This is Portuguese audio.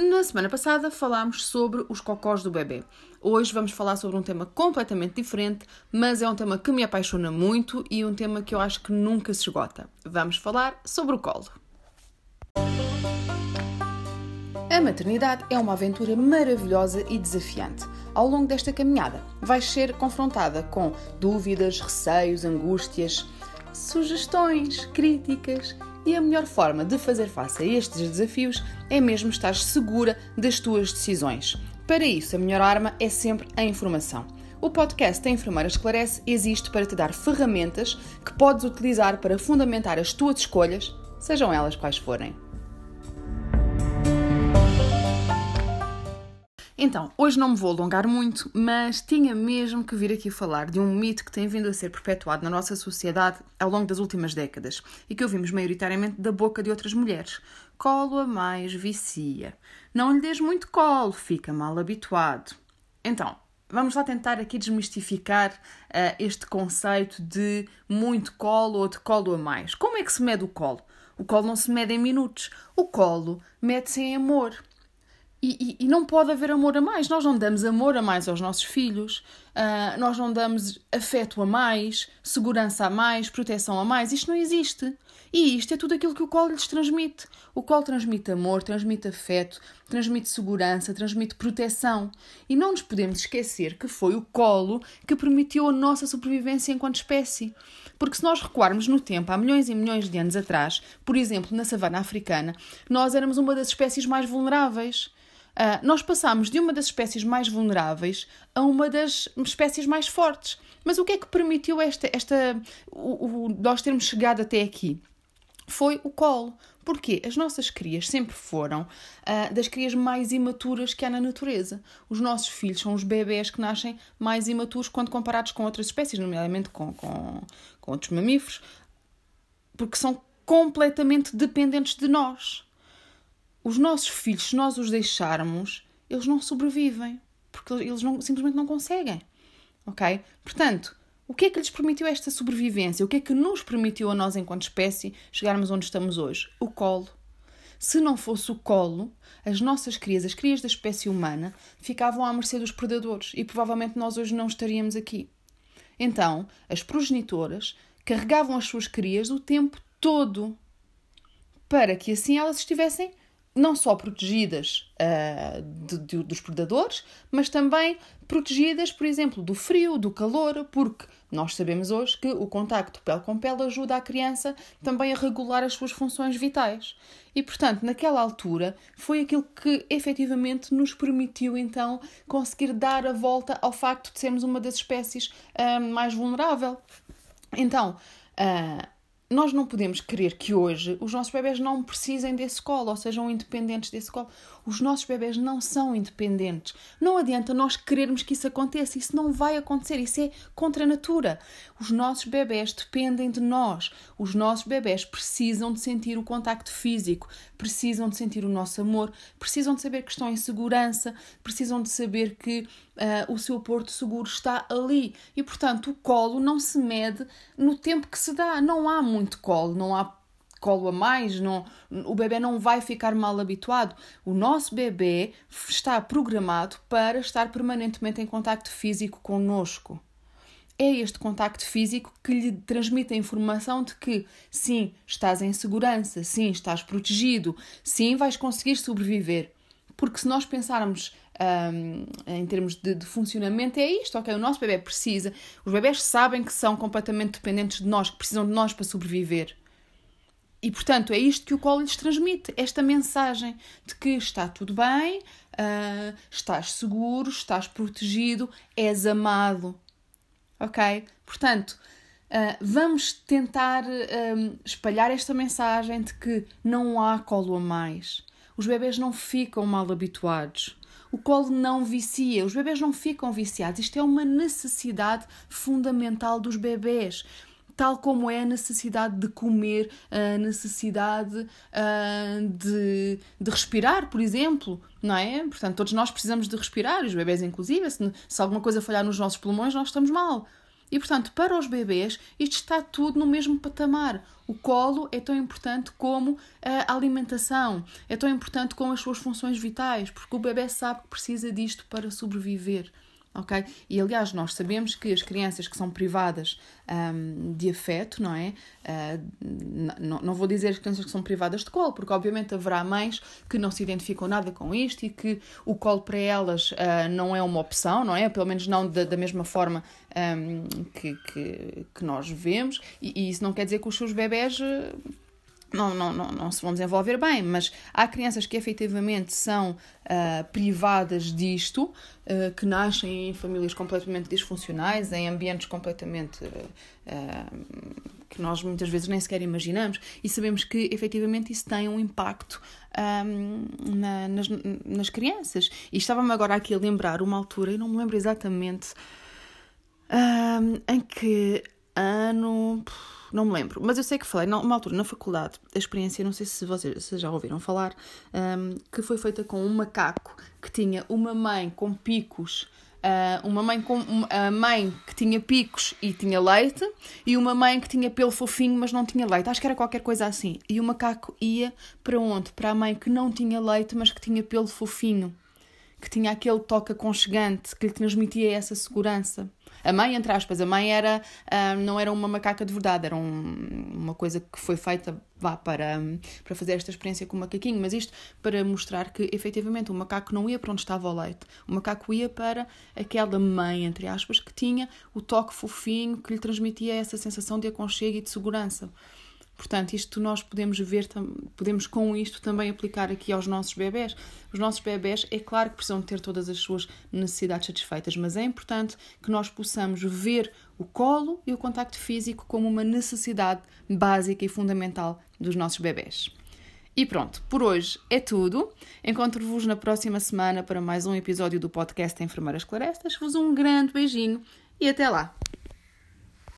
Na semana passada falámos sobre os cocós do bebê. Hoje vamos falar sobre um tema completamente diferente, mas é um tema que me apaixona muito e um tema que eu acho que nunca se esgota. Vamos falar sobre o colo. A maternidade é uma aventura maravilhosa e desafiante. Ao longo desta caminhada, vais ser confrontada com dúvidas, receios, angústias, sugestões, críticas e a melhor forma de fazer face a estes desafios é mesmo estar segura das tuas decisões. Para isso, a melhor arma é sempre a informação. O podcast A Enfermeira Esclarece existe para te dar ferramentas que podes utilizar para fundamentar as tuas escolhas, sejam elas quais forem. Então, hoje não me vou alongar muito, mas tinha mesmo que vir aqui falar de um mito que tem vindo a ser perpetuado na nossa sociedade ao longo das últimas décadas e que ouvimos maioritariamente da boca de outras mulheres. Colo a mais vicia. Não lhe des muito colo, fica mal habituado. Então, vamos lá tentar aqui desmistificar uh, este conceito de muito colo ou de colo a mais. Como é que se mede o colo? O colo não se mede em minutos. O colo mede-se em amor. E, e, e, não pode haver amor a mais. Nós não damos amor a mais aos nossos filhos, uh, nós não damos afeto a mais, segurança a mais, proteção a mais. Isto não existe. E isto é tudo aquilo que o colo lhes transmite. O colo transmite amor, transmite afeto, transmite segurança, transmite proteção. E não nos podemos esquecer que foi o colo que permitiu a nossa sobrevivência enquanto espécie. Porque se nós recuarmos no tempo, há milhões e milhões de anos atrás, por exemplo, na savana africana, nós éramos uma das espécies mais vulneráveis. Uh, nós passamos de uma das espécies mais vulneráveis a uma das espécies mais fortes. Mas o que é que permitiu esta, esta o, o, nós termos chegado até aqui? Foi o colo. Porque as nossas crias sempre foram uh, das crias mais imaturas que há na natureza. Os nossos filhos são os bebés que nascem mais imaturos quando comparados com outras espécies, nomeadamente com, com, com outros mamíferos, porque são completamente dependentes de nós os nossos filhos, se nós os deixarmos, eles não sobrevivem, porque eles não, simplesmente não conseguem. Ok? Portanto, o que é que lhes permitiu esta sobrevivência? O que é que nos permitiu a nós, enquanto espécie, chegarmos onde estamos hoje? O colo. Se não fosse o colo, as nossas crias, as crias da espécie humana, ficavam à mercê dos predadores e provavelmente nós hoje não estaríamos aqui. Então, as progenitoras carregavam as suas crias o tempo todo para que assim elas estivessem não só protegidas uh, de, de, dos predadores, mas também protegidas, por exemplo, do frio, do calor, porque nós sabemos hoje que o contacto pele com pele ajuda a criança também a regular as suas funções vitais. E, portanto, naquela altura, foi aquilo que efetivamente nos permitiu então conseguir dar a volta ao facto de sermos uma das espécies uh, mais vulnerável. Então, uh, nós não podemos querer que hoje os nossos bebés não precisem desse colo ou sejam independentes desse colo. Os nossos bebés não são independentes. Não adianta nós querermos que isso aconteça. Isso não vai acontecer. Isso é contra a natura. Os nossos bebés dependem de nós. Os nossos bebés precisam de sentir o contacto físico, precisam de sentir o nosso amor, precisam de saber que estão em segurança, precisam de saber que uh, o seu porto seguro está ali. E, portanto, o colo não se mede no tempo que se dá. Não há muito colo, não há colo a mais, não, o bebê não vai ficar mal habituado. O nosso bebê está programado para estar permanentemente em contacto físico conosco. É este contacto físico que lhe transmite a informação de que sim, estás em segurança, sim, estás protegido, sim, vais conseguir sobreviver. Porque se nós pensarmos um, em termos de, de, funcionamento, é isto, ok? O nosso bebê precisa, os bebés sabem que são completamente dependentes de nós, que precisam de nós para sobreviver. E portanto é isto que o colo lhes transmite, esta mensagem de que está tudo bem, uh, estás seguro, estás protegido, és amado. Ok? Portanto, uh, vamos tentar um, espalhar esta mensagem de que não há colo a mais. Os bebés não ficam mal habituados. O colo não vicia, os bebés não ficam viciados. Isto é uma necessidade fundamental dos bebés tal como é a necessidade de comer, a necessidade uh, de, de respirar, por exemplo, não é? Portanto, todos nós precisamos de respirar, os bebés inclusive, se, se alguma coisa falhar nos nossos pulmões, nós estamos mal. E, portanto, para os bebês, isto está tudo no mesmo patamar. O colo é tão importante como a alimentação, é tão importante como as suas funções vitais, porque o bebê sabe que precisa disto para sobreviver ok? E aliás, nós sabemos que as crianças que são privadas um, de afeto, não é? Uh, não vou dizer as crianças que são privadas de colo, porque obviamente haverá mães que não se identificam nada com isto e que o colo para elas uh, não é uma opção, não é? Pelo menos não da, da mesma forma um, que, que, que, nós vemos, e, e, isso não quer dizer que os seus bebés. Não, não, não, não se vão desenvolver bem, mas há crianças que efetivamente são uh, privadas disto, uh, que nascem em famílias completamente disfuncionais, em ambientes completamente uh, que nós muitas vezes nem sequer imaginamos, e sabemos que efetivamente isso tem um impacto um, na, nas, nas crianças. E estava-me agora aqui a lembrar uma altura, e não me lembro exatamente um, em que ano não me lembro, mas eu sei que falei numa altura na faculdade, a experiência, não sei se vocês se já ouviram falar, um, que foi feita com um macaco que tinha uma mãe com picos. Uh, uma mãe com a mãe que tinha picos e tinha leite e uma mãe que tinha pelo fofinho mas não tinha leite. Acho que era qualquer coisa assim. E o macaco ia para onde? Para a mãe que não tinha leite mas que tinha pelo fofinho que tinha aquele toque aconchegante que lhe transmitia essa segurança a mãe, entre aspas, a mãe era, não era uma macaca de verdade, era um, uma coisa que foi feita vá, para, para fazer esta experiência com o macaquinho, mas isto para mostrar que efetivamente o macaco não ia para onde estava o leite, o macaco ia para aquela mãe, entre aspas, que tinha o toque fofinho que lhe transmitia essa sensação de aconchego e de segurança. Portanto, isto nós podemos ver, podemos com isto também aplicar aqui aos nossos bebés. Os nossos bebés, é claro que precisam ter todas as suas necessidades satisfeitas, mas é importante que nós possamos ver o colo e o contacto físico como uma necessidade básica e fundamental dos nossos bebés. E pronto, por hoje é tudo. Encontro-vos na próxima semana para mais um episódio do podcast Enfermeiras Clarestas. Vos um grande beijinho e até lá!